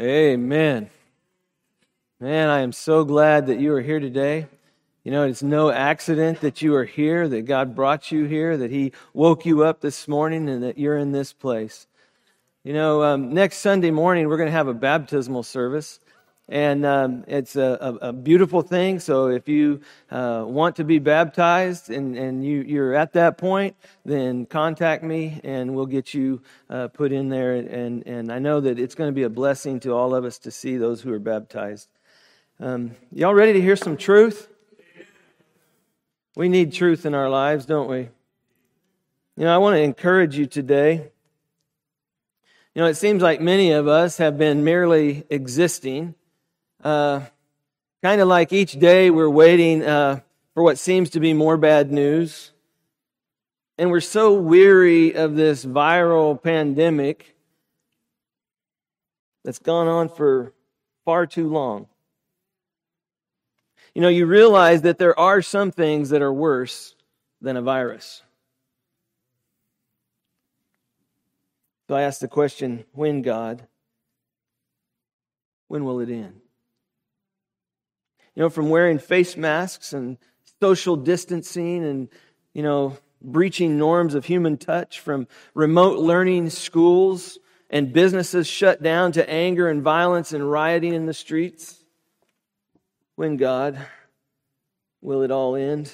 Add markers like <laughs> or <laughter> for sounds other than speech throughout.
Amen. Man, I am so glad that you are here today. You know, it's no accident that you are here, that God brought you here, that He woke you up this morning, and that you're in this place. You know, um, next Sunday morning, we're going to have a baptismal service. And um, it's a, a, a, beautiful thing. So if you uh, want to be baptized and, and you, you're at that point, then contact me and we'll get you uh, put in there. And, and I know that it's going to be a blessing to all of us to see those who are baptized. Um, y'all ready to hear some truth? We need truth in our lives, don't we? You know, I want to encourage you today. You know, it seems like many of us have been merely existing uh, kind of like each day we're waiting uh, for what seems to be more bad news. And we're so weary of this viral pandemic that's gone on for far too long. You know, you realize that there are some things that are worse than a virus. So I ask the question when, God? When will it end? You know, from wearing face masks and social distancing and, you know, breaching norms of human touch, from remote learning schools and businesses shut down to anger and violence and rioting in the streets. When, God, will it all end?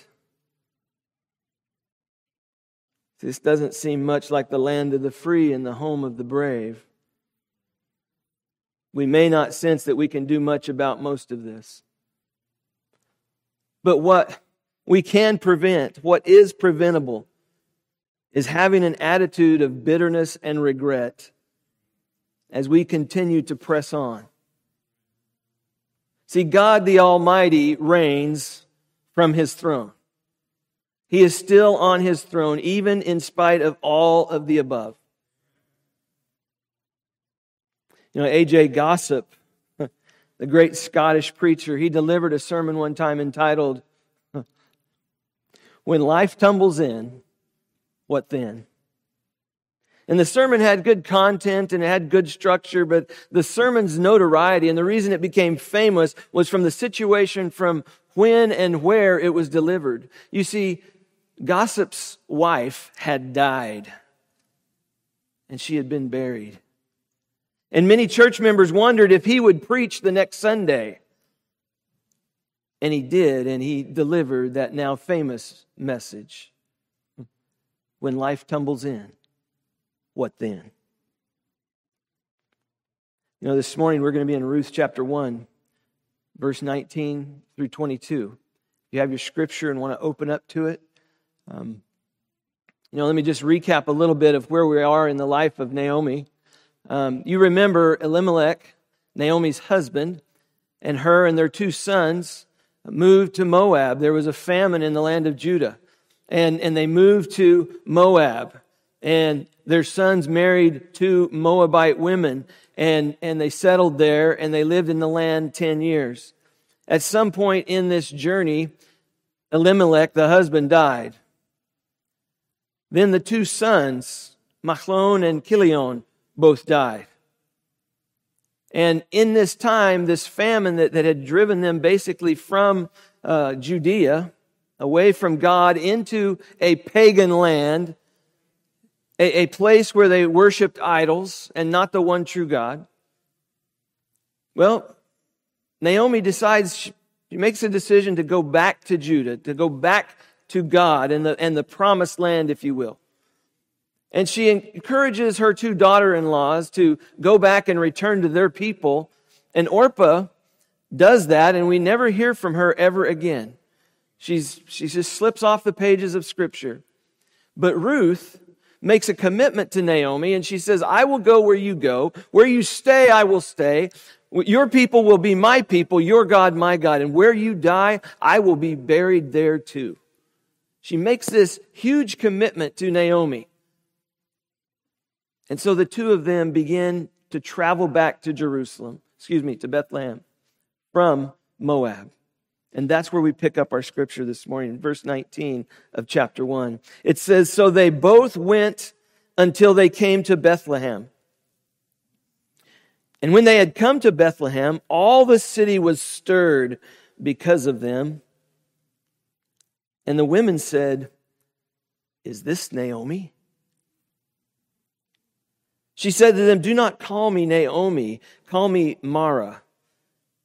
This doesn't seem much like the land of the free and the home of the brave. We may not sense that we can do much about most of this. But what we can prevent, what is preventable, is having an attitude of bitterness and regret as we continue to press on. See, God the Almighty reigns from his throne. He is still on his throne, even in spite of all of the above. You know, A.J. Gossip the great Scottish preacher, he delivered a sermon one time entitled, When Life Tumbles In, What Then? And the sermon had good content and it had good structure, but the sermon's notoriety and the reason it became famous was from the situation from when and where it was delivered. You see, Gossip's wife had died and she had been buried. And many church members wondered if he would preach the next Sunday. And he did, and he delivered that now famous message. When life tumbles in, what then? You know, this morning we're going to be in Ruth chapter 1, verse 19 through 22. If you have your scripture and want to open up to it, um, you know, let me just recap a little bit of where we are in the life of Naomi. Um, you remember Elimelech, Naomi's husband, and her and their two sons moved to Moab. There was a famine in the land of Judah. And, and they moved to Moab. And their sons married two Moabite women. And, and they settled there and they lived in the land 10 years. At some point in this journey, Elimelech, the husband, died. Then the two sons, Machlon and Chilion, both died. And in this time, this famine that, that had driven them basically from uh, Judea, away from God, into a pagan land, a, a place where they worshiped idols and not the one true God. Well, Naomi decides, she, makes a decision to go back to Judah, to go back to God and the, and the promised land, if you will. And she encourages her two daughter in laws to go back and return to their people. And Orpah does that, and we never hear from her ever again. She's, she just slips off the pages of Scripture. But Ruth makes a commitment to Naomi, and she says, I will go where you go. Where you stay, I will stay. Your people will be my people, your God, my God. And where you die, I will be buried there too. She makes this huge commitment to Naomi. And so the two of them begin to travel back to Jerusalem, excuse me, to Bethlehem from Moab. And that's where we pick up our scripture this morning, verse 19 of chapter 1. It says, So they both went until they came to Bethlehem. And when they had come to Bethlehem, all the city was stirred because of them. And the women said, Is this Naomi? She said to them, Do not call me Naomi, call me Mara,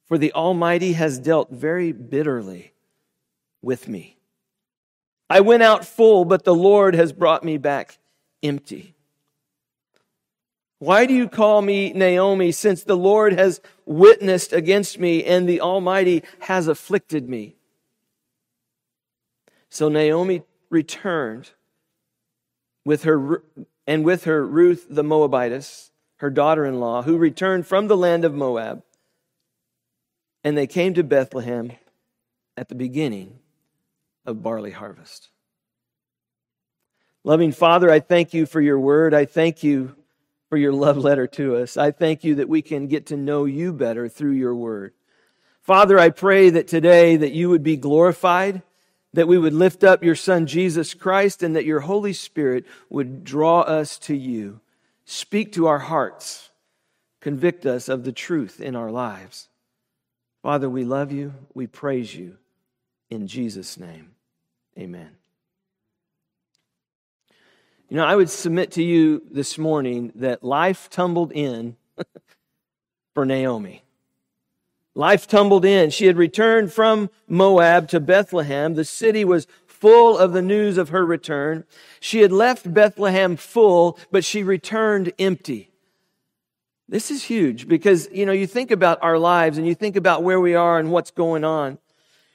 for the Almighty has dealt very bitterly with me. I went out full, but the Lord has brought me back empty. Why do you call me Naomi, since the Lord has witnessed against me and the Almighty has afflicted me? So Naomi returned with her and with her Ruth the Moabitess, her daughter-in-law, who returned from the land of Moab. And they came to Bethlehem at the beginning of barley harvest. Loving Father, I thank you for your word. I thank you for your love letter to us. I thank you that we can get to know you better through your word. Father, I pray that today that you would be glorified, that we would lift up your son Jesus Christ and that your Holy Spirit would draw us to you. Speak to our hearts. Convict us of the truth in our lives. Father, we love you. We praise you. In Jesus' name, amen. You know, I would submit to you this morning that life tumbled in <laughs> for Naomi. Life tumbled in. She had returned from Moab to Bethlehem. The city was full of the news of her return. She had left Bethlehem full, but she returned empty. This is huge because, you know, you think about our lives and you think about where we are and what's going on.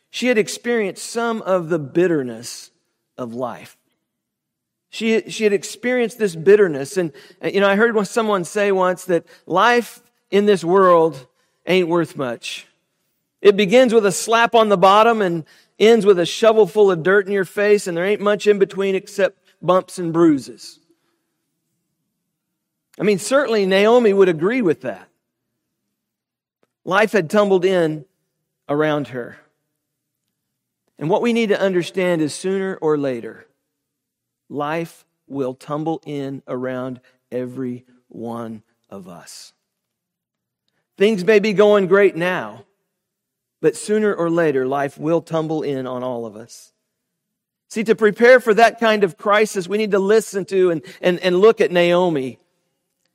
She had experienced some of the bitterness of life. She, she had experienced this bitterness. And, you know, I heard someone say once that life in this world ain't worth much. It begins with a slap on the bottom and ends with a shovel full of dirt in your face, and there ain't much in between except bumps and bruises. I mean, certainly Naomi would agree with that. Life had tumbled in around her. And what we need to understand is sooner or later, life will tumble in around every one of us. Things may be going great now, but sooner or later, life will tumble in on all of us. See, to prepare for that kind of crisis, we need to listen to and, and, and look at Naomi.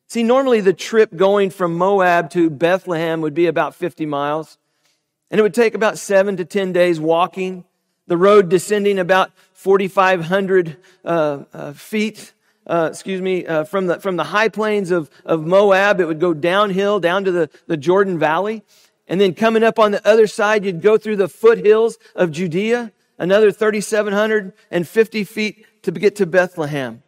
See, normally the trip going from Moab to Bethlehem would be about 50 miles, and it would take about seven to 10 days walking the road descending about 4,500 uh, uh, feet, uh, excuse me, uh, from, the, from the high plains of, of Moab. It would go downhill down to the, the Jordan Valley. And then coming up on the other side, you'd go through the foothills of Judea, another 3,750 feet to get to Bethlehem.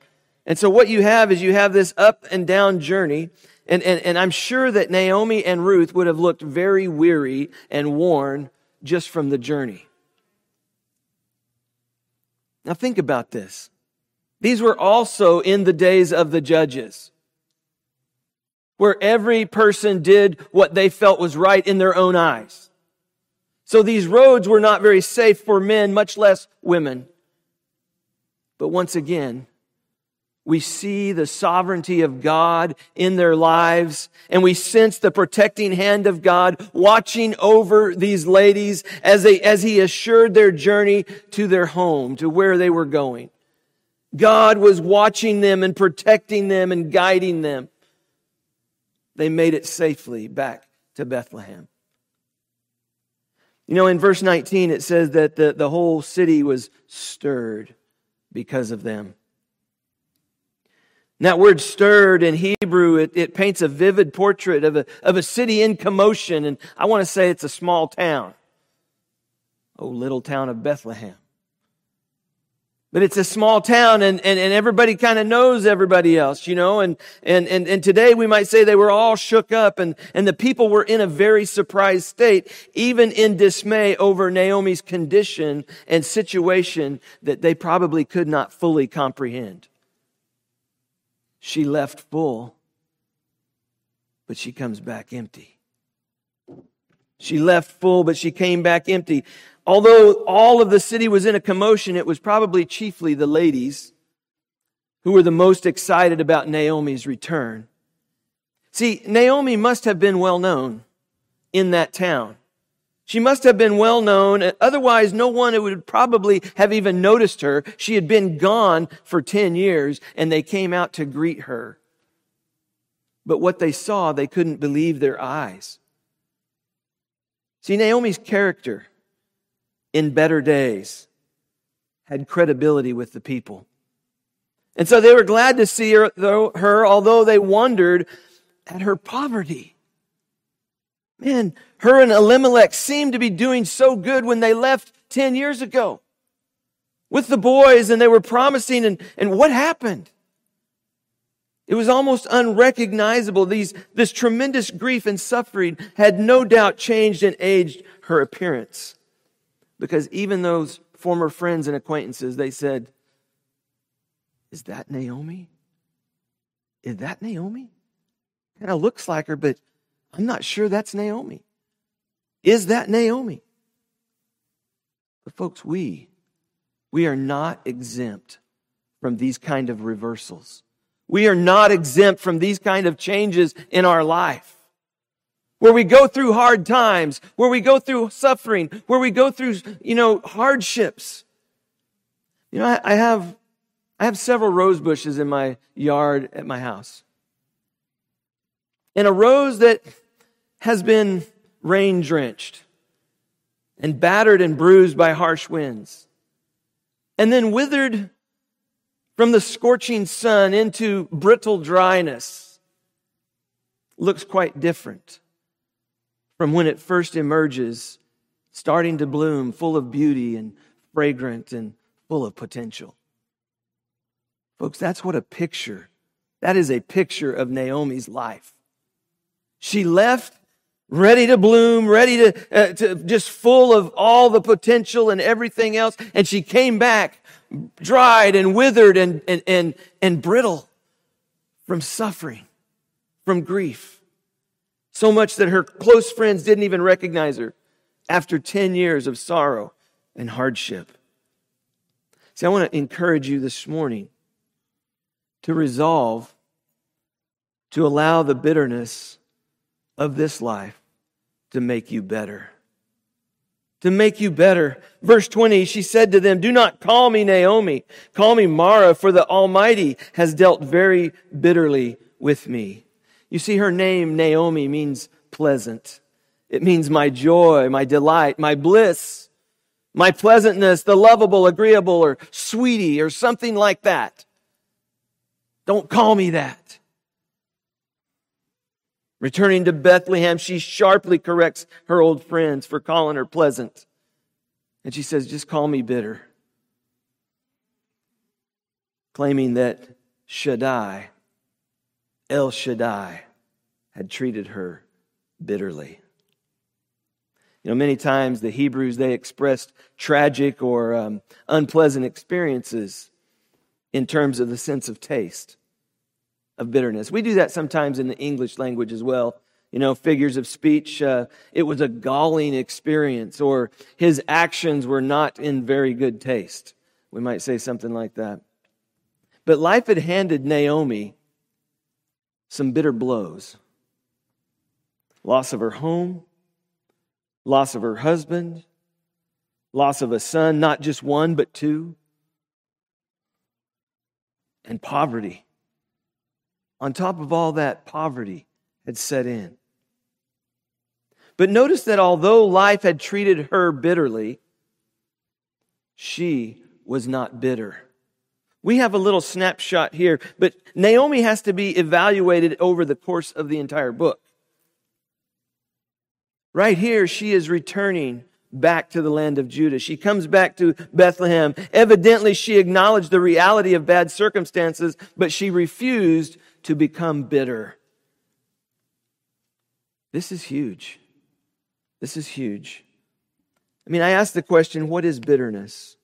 And so what you have is you have this up and down journey. And, and, and I'm sure that Naomi and Ruth would have looked very weary and worn just from the journey. Now think about this. These were also in the days of the judges, where every person did what they felt was right in their own eyes. So these roads were not very safe for men, much less women. But once again, we see the sovereignty of God in their lives and we sense the protecting hand of God watching over these ladies as they, as he assured their journey to their home, to where they were going. God was watching them and protecting them and guiding them. They made it safely back to Bethlehem. You know, in verse 19, it says that the, the whole city was stirred because of them. And that word stirred in Hebrew, it, it paints a vivid portrait of a, of a city in commotion. And I want to say it's a small town. Oh, little town of Bethlehem. But it's a small town and, and, and everybody kind of knows everybody else, you know, and, and, and, and today we might say they were all shook up and, and the people were in a very surprised state, even in dismay over Naomi's condition and situation that they probably could not fully comprehend. She left full, but she comes back empty. She left full, but she came back empty. Although all of the city was in a commotion, it was probably chiefly the ladies who were the most excited about Naomi's return. See, Naomi must have been well known in that town. She must have been well known. Otherwise, no one would probably have even noticed her. She had been gone for 10 years and they came out to greet her. But what they saw, they couldn't believe their eyes. See, Naomi's character in better days had credibility with the people. And so they were glad to see her, her, although they wondered at her poverty. Man, her and Elimelech seemed to be doing so good when they left 10 years ago with the boys and they were promising and, and what happened? It was almost unrecognizable. These, this tremendous grief and suffering had no doubt changed and aged her appearance. Because even those former friends and acquaintances, they said, Is that Naomi? Is that Naomi? Kind of looks like her, but I'm not sure that's Naomi. Is that Naomi? But folks, we, we are not exempt from these kind of reversals. We are not exempt from these kind of changes in our life. Where we go through hard times, where we go through suffering, where we go through, you know, hardships. You know, I, I have, I have several rose bushes in my yard at my house. And a rose that has been rain drenched and battered and bruised by harsh winds, and then withered from the scorching sun into brittle dryness, looks quite different from when it first emerges, starting to bloom, full of beauty and fragrant and full of potential. Folks, that's what a picture, that is a picture of Naomi's life. She left ready to bloom, ready to, uh, to just full of all the potential and everything else. And she came back dried and withered and, and, and, and brittle from suffering, from grief. So much that her close friends didn't even recognize her after 10 years of sorrow and hardship. See, I want to encourage you this morning to resolve to allow the bitterness of this life to make you better. To make you better. Verse 20, she said to them, Do not call me Naomi. Call me Mara, for the Almighty has dealt very bitterly with me. You see, her name, Naomi, means pleasant. It means my joy, my delight, my bliss, my pleasantness, the lovable, agreeable, or sweetie, or something like that. Don't call me that. Returning to Bethlehem, she sharply corrects her old friends for calling her pleasant. And she says, Just call me bitter. Claiming that Shaddai, El Shaddai, had treated her bitterly. You know, many times the Hebrews, they expressed tragic or um, unpleasant experiences in terms of the sense of taste of bitterness. We do that sometimes in the English language as well. You know, figures of speech. Uh, it was a galling experience, or his actions were not in very good taste. We might say something like that. But life had handed Naomi some bitter blows loss of her home, loss of her husband, loss of a son, not just one, but two, and poverty. On top of all that, poverty had set in. But notice that although life had treated her bitterly, she was not bitter. We have a little snapshot here, but Naomi has to be evaluated over the course of the entire book. Right here, she is returning back to the land of Judah. She comes back to Bethlehem. Evidently, she acknowledged the reality of bad circumstances, but she refused to become bitter. This is huge. This is huge. I mean, I ask the question what is bitterness?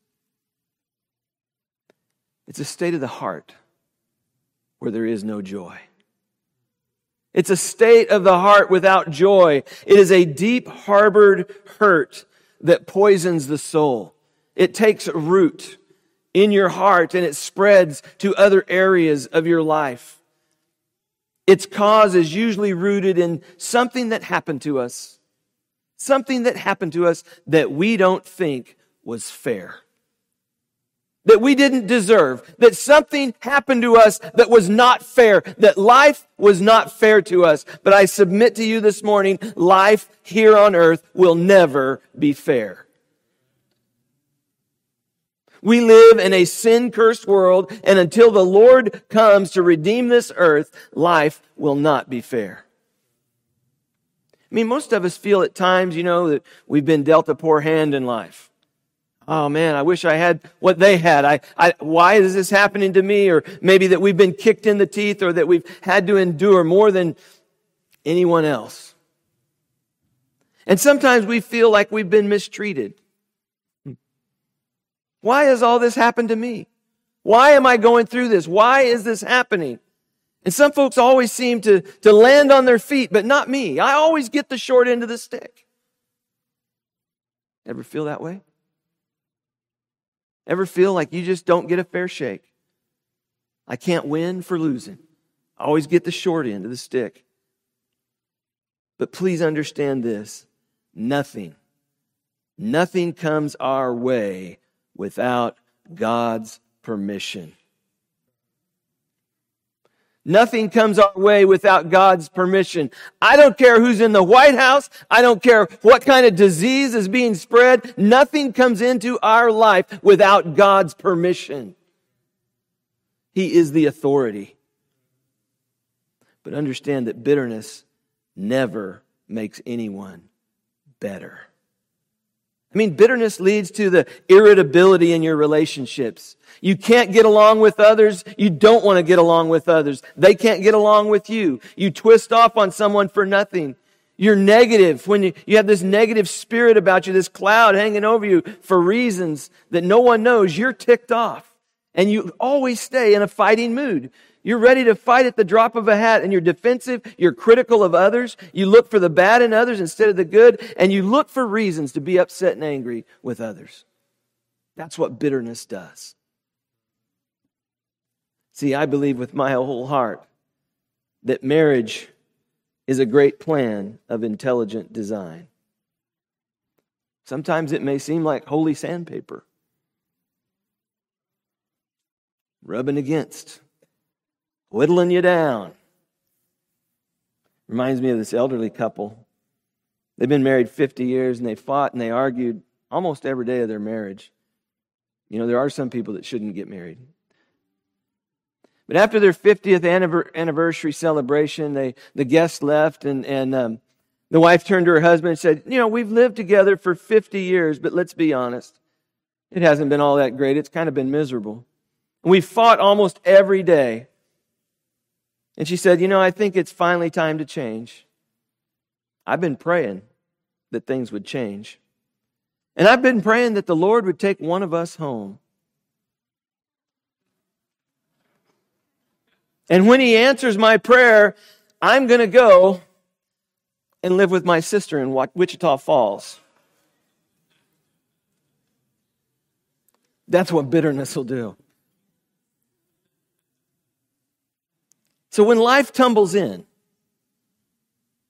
It's a state of the heart where there is no joy. It's a state of the heart without joy. It is a deep harbored hurt that poisons the soul. It takes root in your heart and it spreads to other areas of your life. its cause is usually rooted in something that happened to us. Something that happened to us that we don't think was fair. That we didn't deserve. That something happened to us that was not fair. That life was not fair to us. But I submit to you this morning, life here on earth will never be fair. We live in a sin cursed world, and until the Lord comes to redeem this earth, life will not be fair. I mean, most of us feel at times, you know, that we've been dealt a poor hand in life. Oh man, I wish I had what they had. I, I, why is this happening to me? Or maybe that we've been kicked in the teeth or that we've had to endure more than anyone else. And sometimes we feel like we've been mistreated. Why has all this happened to me? Why am I going through this? Why is this happening? And some folks always seem to, to land on their feet, but not me. I always get the short end of the stick. Ever feel that way? Ever feel like you just don't get a fair shake? I can't win for losing. I always get the short end of the stick. But please understand this nothing, nothing comes our way without God's permission. Nothing comes our way without God's permission. I don't care who's in the White House. I don't care what kind of disease is being spread. Nothing comes into our life without God's permission. He is the authority. But understand that bitterness never makes anyone better. I mean, bitterness leads to the irritability in your relationships. You can't get along with others. You don't want to get along with others. They can't get along with you. You twist off on someone for nothing. You're negative when you, you have this negative spirit about you, this cloud hanging over you for reasons that no one knows. You're ticked off and you always stay in a fighting mood. You're ready to fight at the drop of a hat and you're defensive. You're critical of others. You look for the bad in others instead of the good and you look for reasons to be upset and angry with others. That's what bitterness does. See, I believe with my whole heart that marriage is a great plan of intelligent design. Sometimes it may seem like holy sandpaper, rubbing against whittling you down. Reminds me of this elderly couple. They've been married 50 years and they fought and they argued almost every day of their marriage. You know, there are some people that shouldn't get married. But after their 50th anniversary celebration, they, the guests left and, and um, the wife turned to her husband and said, You know, we've lived together for 50 years, but let's be honest. It hasn't been all that great. It's kind of been miserable. We fought almost every day. And she said, You know, I think it's finally time to change. I've been praying that things would change. And I've been praying that the Lord would take one of us home. And when He answers my prayer, I'm going to go and live with my sister in Wichita Falls. That's what bitterness will do. So when life tumbles in,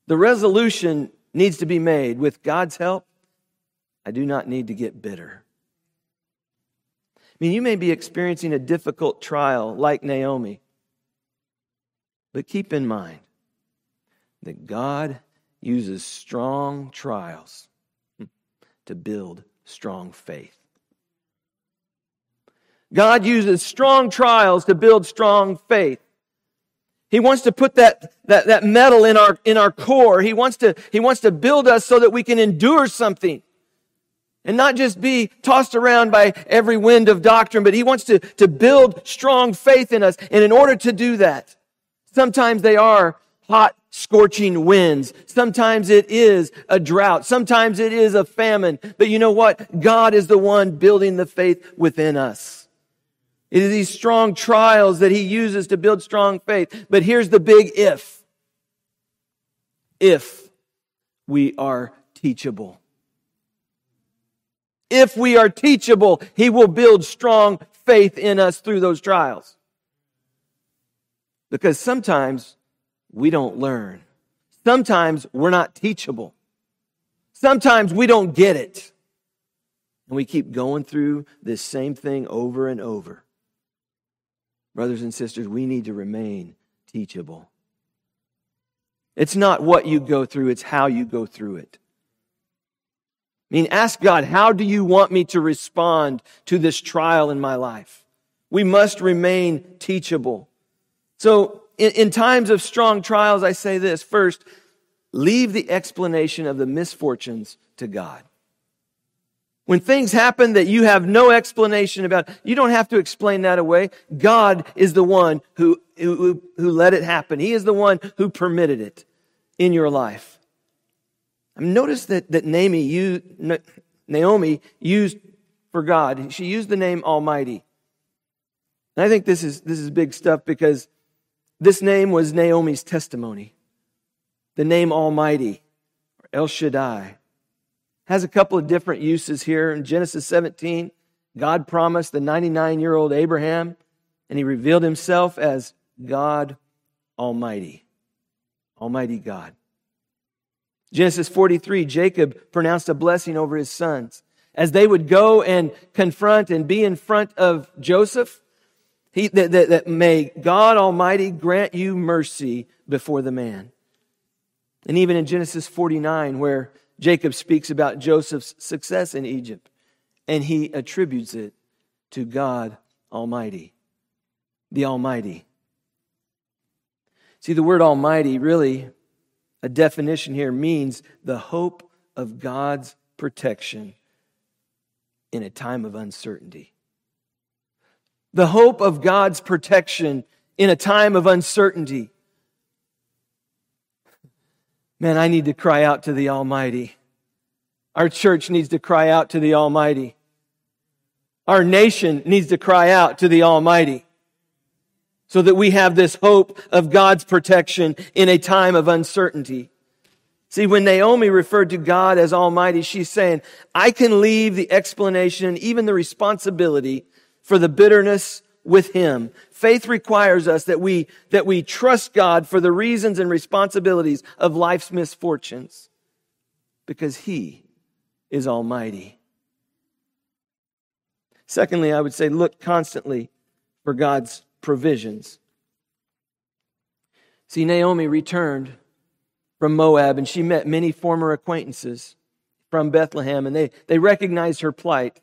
the resolution needs to be made with God's help. I do not need to get bitter. I mean, you may be experiencing a difficult trial like Naomi, but keep in mind that God uses strong trials to build strong faith. God uses strong trials to build strong faith. He wants to put that, that, that metal in our, in our core. He wants to, he wants to build us so that we can endure something and not just be tossed around by every wind of doctrine, but he wants to, to build strong faith in us. And in order to do that, sometimes they are hot, scorching winds. Sometimes it is a drought. Sometimes it is a famine. But you know what? God is the one building the faith within us. It is these strong trials that he uses to build strong faith. But here's the big if. If we are teachable. If we are teachable, he will build strong faith in us through those trials. Because sometimes we don't learn. Sometimes we're not teachable. Sometimes we don't get it. And we keep going through this same thing over and over. Brothers and sisters, we need to remain teachable. It's not what you go through, it's how you go through it. I mean, ask God, how do you want me to respond to this trial in my life? We must remain teachable. So, in, in, times of strong trials, I say this first, leave the explanation of the misfortunes to God. When things happen that you have no explanation about, you don't have to explain that away. God is the one who, who, who let it happen. He is the one who permitted it in your life. I mean, notice that, that Naomi used, Naomi used for God, she used the name Almighty. And I think this is, this is big stuff because this name was Naomi's testimony. The name Almighty, or El Shaddai, has a couple of different uses here. In Genesis 17, God promised the 99 year old Abraham, and he revealed himself as God Almighty. Almighty God. Genesis 43, Jacob pronounced a blessing over his sons. As they would go and confront and be in front of Joseph, he, that, that, that may God Almighty grant you mercy before the man. And even in Genesis 49, where Jacob speaks about Joseph's success in Egypt, and he attributes it to God Almighty, the Almighty. See, the word Almighty really a definition here means the hope of God's protection in a time of uncertainty. The hope of God's protection in a time of uncertainty. Man, I need to cry out to the Almighty. Our church needs to cry out to the Almighty. Our nation needs to cry out to the Almighty so that we have this hope of God's protection in a time of uncertainty. See, when Naomi referred to God as Almighty, she's saying, I can leave the explanation even the responsibility for the bitterness with Him. Faith requires us that we, that we trust God for the reasons and responsibilities of life's misfortunes because He is Almighty. Secondly, I would say look constantly for God's provisions. See, Naomi returned from Moab and she met many former acquaintances from Bethlehem and they, they recognized her plight.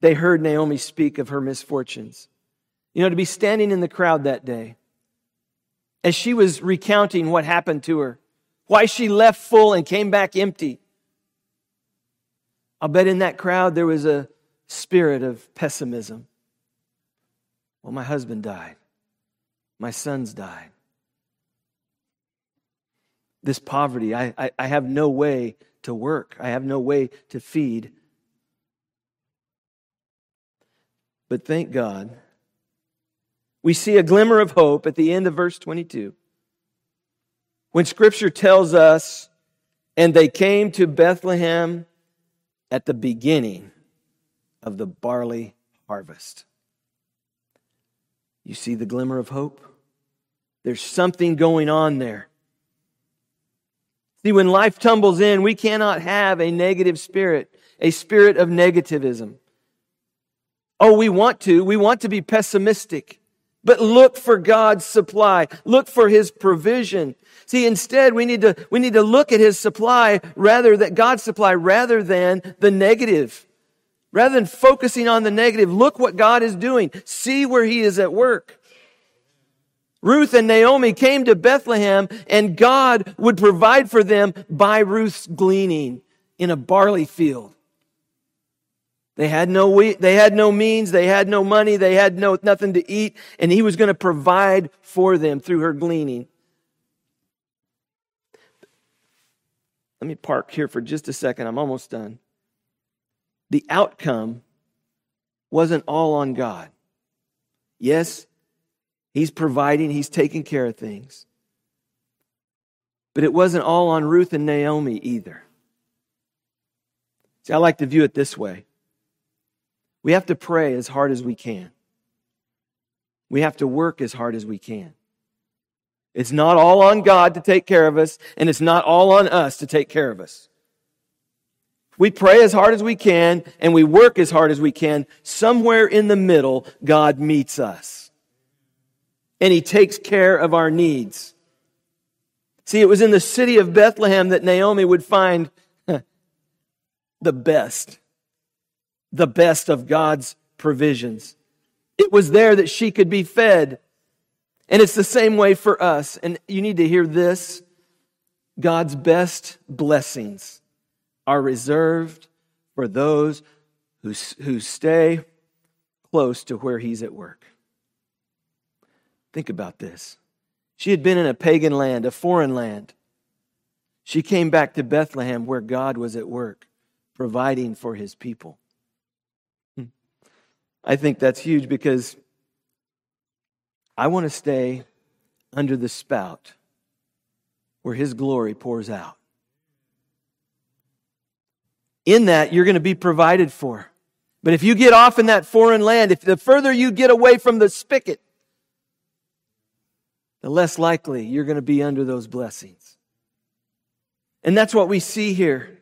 They heard Naomi speak of her misfortunes. You know, to be standing in the crowd that day as she was recounting what happened to her, why she left full and came back empty. I'll bet in that crowd there was a spirit of pessimism. Well, my husband died. My sons died. This poverty, I, I, I, have no way to work, I have no way to feed. But thank God, we see a glimmer of hope at the end of verse 22. When Scripture tells us, and they came to Bethlehem at the beginning of the barley harvest. You see the glimmer of hope? There's something going on there. See, when life tumbles in, we cannot have a negative spirit, a spirit of negativism. Oh, we want to. We want to be pessimistic. But look for God's supply. Look for His provision. See, instead, we need to, we need to look at His supply rather than God's supply rather than the negative. Rather than focusing on the negative, look what God is doing. See where He is at work. Ruth and Naomi came to Bethlehem and God would provide for them by Ruth's gleaning in a barley field. They had no they had no means, they had no money, they had no nothing to eat, and he was going to provide for them through her gleaning. Let me park here for just a second. I'm almost done the outcome wasn't all on God. Yes, He's providing, He's taking care of things. But it wasn't all on Ruth and Naomi either. See, I like to view it this way we have to pray as hard as we can, we have to work as hard as we can. It's not all on God to take care of us, and it's not all on us to take care of us. We pray as hard as we can, and we work as hard as we can. Somewhere in the middle, God meets us. And He takes care of our needs. See, it was in the city of Bethlehem that Naomi would find <laughs> the best, the best of God's provisions. It was there that she could be fed. And it's the same way for us. And you need to hear this God's best blessings are reserved for those who, who stay close to where He's at work. Think about this. She had been in a pagan land, a foreign land. She came back to Bethlehem where God was at work, providing for His people. I think that's huge because I want to stay under the spout where His glory pours out. In that, you're going to be provided for. But if you get off in that foreign land, if the further you get away from the spigot, the less likely you're going to be under those blessings. And that's what we see here.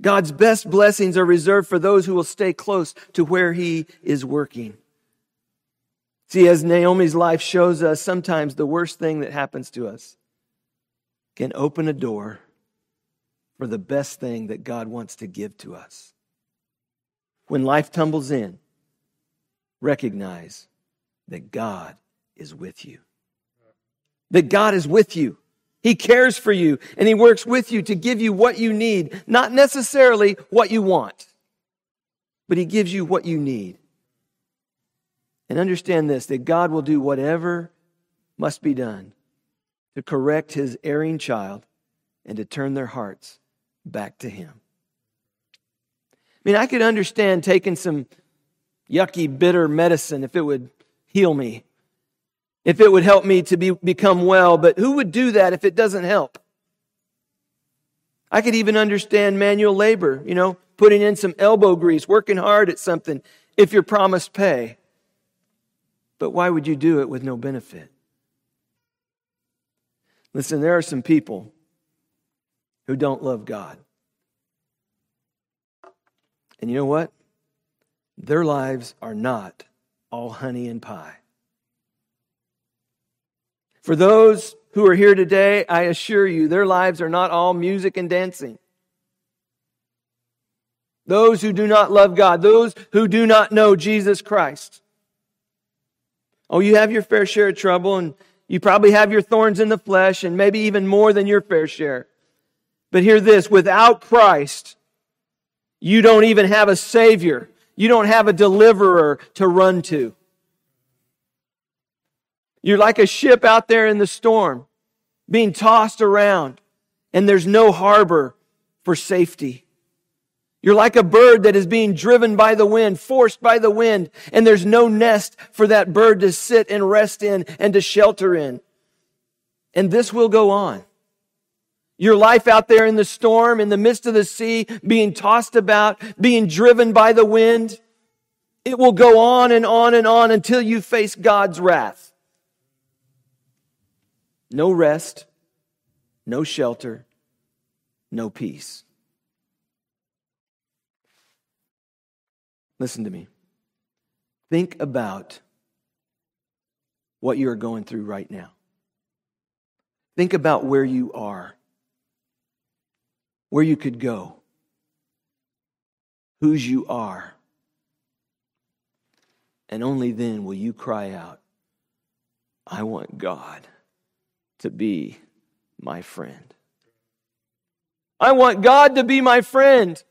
God's best blessings are reserved for those who will stay close to where He is working. See, as Naomi's life shows us, sometimes the worst thing that happens to us can open a door for the best thing that God wants to give to us. When life tumbles in, recognize that God is with you. That God is with you. He cares for you and He works with you to give you what you need, not necessarily what you want, but He gives you what you need. And understand this that God will do whatever must be done to correct his erring child and to turn their hearts back to him. I mean, I could understand taking some yucky, bitter medicine if it would heal me, if it would help me to be, become well, but who would do that if it doesn't help? I could even understand manual labor, you know, putting in some elbow grease, working hard at something if you're promised pay. But why would you do it with no benefit? Listen, there are some people who don't love God. And you know what? Their lives are not all honey and pie. For those who are here today, I assure you, their lives are not all music and dancing. Those who do not love God, those who do not know Jesus Christ. Oh, you have your fair share of trouble, and you probably have your thorns in the flesh, and maybe even more than your fair share. But hear this without Christ, you don't even have a Savior. You don't have a deliverer to run to. You're like a ship out there in the storm, being tossed around, and there's no harbor for safety. You're like a bird that is being driven by the wind, forced by the wind, and there's no nest for that bird to sit and rest in and to shelter in. And this will go on. Your life out there in the storm, in the midst of the sea, being tossed about, being driven by the wind, it will go on and on and on until you face God's wrath. No rest, no shelter, no peace. Listen to me. Think about what you are going through right now. Think about where you are, where you could go, whose you are. And only then will you cry out, I want God to be my friend. I want God to be my friend.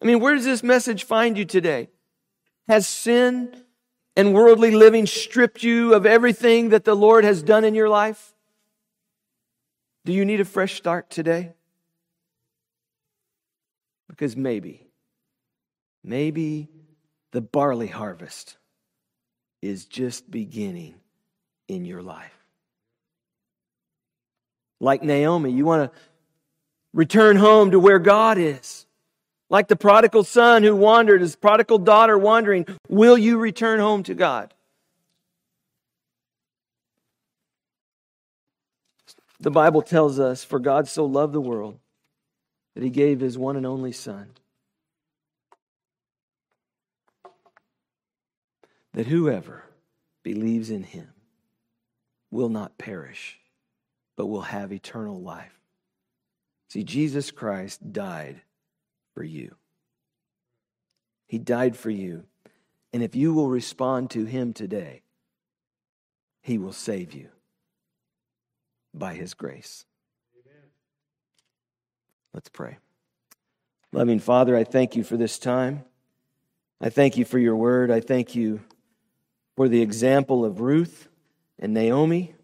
I mean, where does this message find you today? Has sin and worldly living stripped you of everything that the Lord has done in your life? Do you need a fresh start today? Because maybe, maybe the barley harvest is just beginning in your life. Like Naomi, you want to return home to where God is. Like the prodigal son who wandered, his prodigal daughter wandering, will you return home to God? The Bible tells us, For God so loved the world that he gave his one and only Son, that whoever believes in him will not perish, but will have eternal life. See, Jesus Christ died for you. He died for you. And if you will respond to him today, he will save you by his grace. Amen. Let's pray. Loving Father, I thank you for this time. I thank you for your word. I thank you for the example of Ruth and Naomi.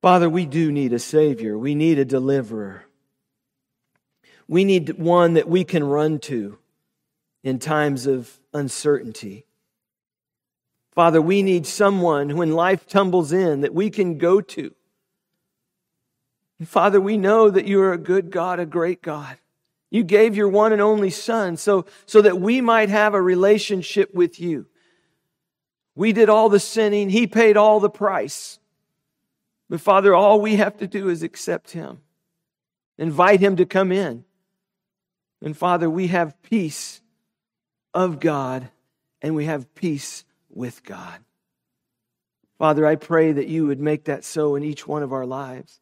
Father, we do need a Savior. We need a deliverer. We need one that we can run to in times of uncertainty. Father, we need someone when life tumbles in that we can go to. And Father, we know that you are a good God, a great God. You gave your one and only Son so, so that we might have a relationship with you. We did all the sinning, He paid all the price. But Father, all we have to do is accept Him, invite Him to come in. And Father, we have peace of God and we have peace with God. Father, I pray that you would make that so in each one of our lives.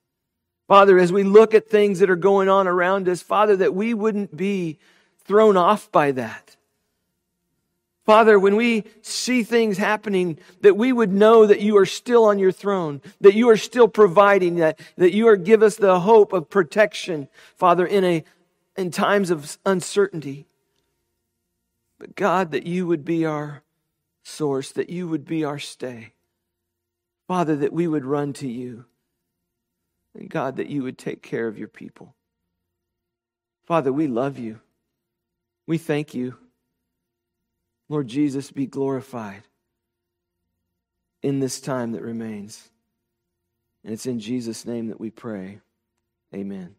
Father, as we look at things that are going on around us, Father, that we wouldn't be thrown off by that. Father, when we see things happening, that we would know that you are still on your throne, that you are still providing, that, that you are give us the hope of protection, Father, in a in times of uncertainty. But God, that you would be our source, that you would be our stay. Father, that we would run to you. And God, that you would take care of your people. Father, we love you. We thank you. Lord Jesus, be glorified in this time that remains. And it's in Jesus' name that we pray. Amen.